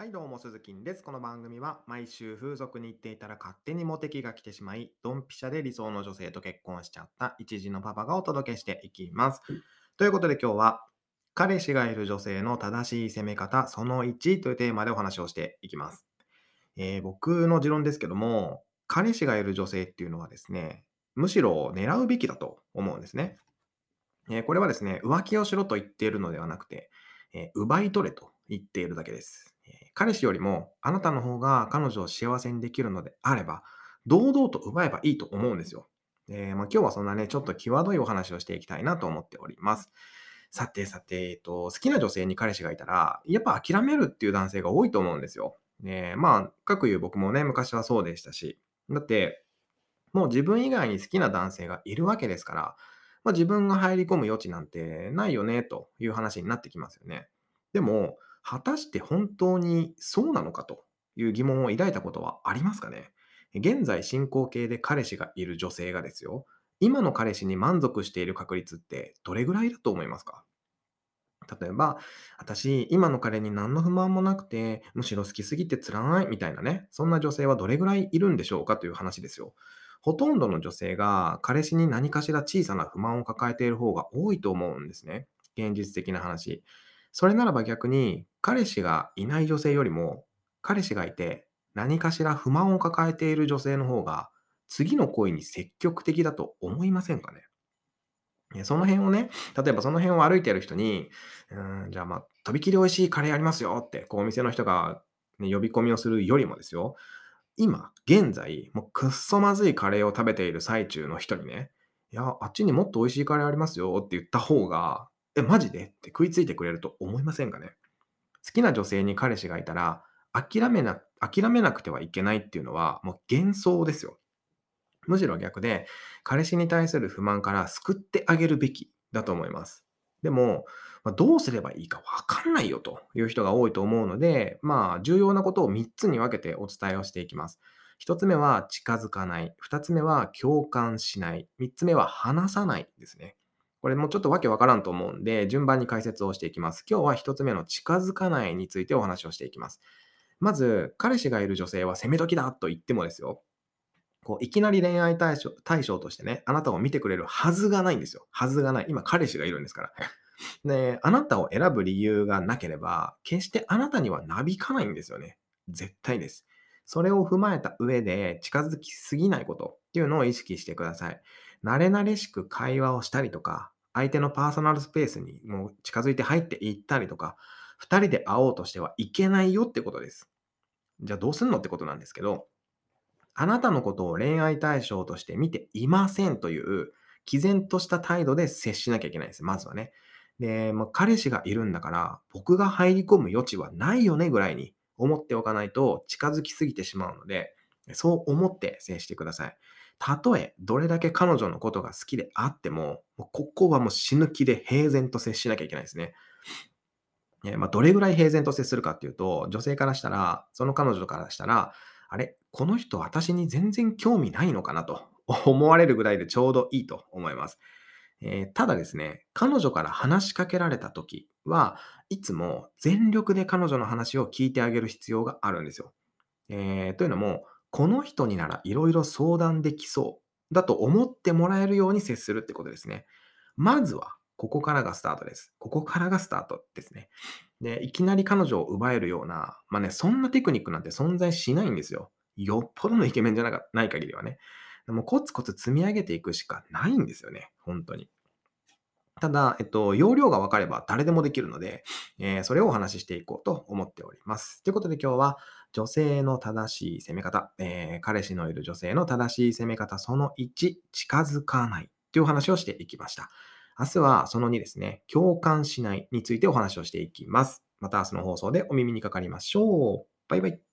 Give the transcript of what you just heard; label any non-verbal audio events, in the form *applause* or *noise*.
はい、どうも、鈴木です。この番組は、毎週風俗に行っていたら勝手にモテ期が来てしまい、ドンピシャで理想の女性と結婚しちゃった一児のパパがお届けしていきます。ということで今日は、彼氏がいる女性の正しい攻め方その1というテーマでお話をしていきます。えー僕の持論ですけども、彼氏がいる女性っていうのはですね、むしろ狙うべきだと思うんですね。えーこれはですね、浮気をしろと言っているのではなくて、えー奪い取れと言っているだけです。彼氏よりもあなたの方が彼女を幸せにできるのであれば、堂々と奪えばいいと思うんですよ。えーまあ、今日はそんなね、ちょっと際どいお話をしていきたいなと思っております。さてさて、えっと、好きな女性に彼氏がいたら、やっぱ諦めるっていう男性が多いと思うんですよ。ねまあ、かくいう僕もね、昔はそうでしたし。だって、もう自分以外に好きな男性がいるわけですから、まあ、自分が入り込む余地なんてないよねという話になってきますよね。でも、果たして本当にそうなのかという疑問を抱いたことはありますかね？現在進行形で彼氏がいる女性がですよ、今の彼氏に満足している確率ってどれぐらいだと思いますか？例えば、私、今の彼に何の不満もなくて、むしろ好きすぎて辛いみたいなね、そんな女性はどれぐらいいるんでしょうかという話ですよ。ほとんどの女性が彼氏に何かしら小さな不満を抱えている方が多いと思うんですね。現実的な話。それならば逆に、彼氏がいない女性よりも、彼氏がいて何かしら不満を抱えている女性の方が、次の恋に積極的だと思いませんかね？その辺をね、例えばその辺を歩いてる人に、うん、じゃあまあ、とびきり美味しいカレーありますよって、こうお店の人が、ね、呼び込みをするよりもですよ、今、現在、もうくっそまずいカレーを食べている最中の人にね、いや、あっちにもっと美味しいカレーありますよって言った方が、え、マジで？って食いついてくれると思いませんかね？好きな女性に彼氏がいたら、諦めな、諦めなくてはいけないっていうのは、もう幻想ですよ。むしろ逆で、彼氏に対する不満から救ってあげるべきだと思います。でも、まどうすればいいかわかんないよという人が多いと思うので、まあ、重要なことを3つに分けてお伝えをしていきます。1つ目は近づかない。2つ目は共感しない。3つ目は話さないですね。これもちょっとわけわからんと思うんで、順番に解説をしていきます。今日は1つ目の近づかないについてお話をしていきます。まず、彼氏がいる女性は攻め時だと言ってもですよ。こういきなり恋愛対象対象としてね、あなたを見てくれるはずがないんですよ。はずがない。今、彼氏がいるんですから。で、あなたを選ぶ理由がなければ、決してあなたにはなびかないんですよね。絶対です。それを踏まえた上で、近づきすぎないことっていうのを意識してください。慣れ慣れしく会話をしたりとか、相手のパーソナルスペースにもう近づいて入っていったりとか、二人で会おうとしてはいけないよってことです。じゃあどうすんのってことなんですけど、あなたのことを恋愛対象として見ていませんという、毅然とした態度で接しなきゃいけないです。まずはね。で、まあ、彼氏がいるんだから、僕が入り込む余地はないよねぐらいに思っておかないと近づきすぎてしまうので、そう思って接してください。たとえどれだけ彼女のことが好きであっても、もうここはもう死ぬ気で平然と接しなきゃいけないですね。えーまあ、どれぐらい平然と接するかっていうと、女性からしたら、その彼女からしたら、あれ、この人私に全然興味ないのかなと *laughs* 思われるぐらいでちょうどいいと思います。えーただですね、彼女から話しかけられた時はいつも全力で彼女の話を聞いてあげる必要があるんですよ。えーというのも、この人にならいろいろ相談できそうだと思ってもらえるように接するってことですね。まずは、ここからがスタートです。ここからがスタートですね。で、いきなり彼女を奪えるような、まあね、そんなテクニックなんて存在しないんですよ。よっぽどのイケメンじゃなない限りはね。でもコツコツ積み上げていくしかないんですよね。本当に。ただ、えっと、容量が分かれば誰でもできるので、えーそれをお話ししていこうと思っております。ということで今日は、女性の正しい攻め方、えー彼氏のいる女性の正しい攻め方、その1、近づかないというお話をしていきました。明日はその2ですね、共感しないについてお話をしていきます。また明日の放送でお耳にかかりましょう。バイバイ。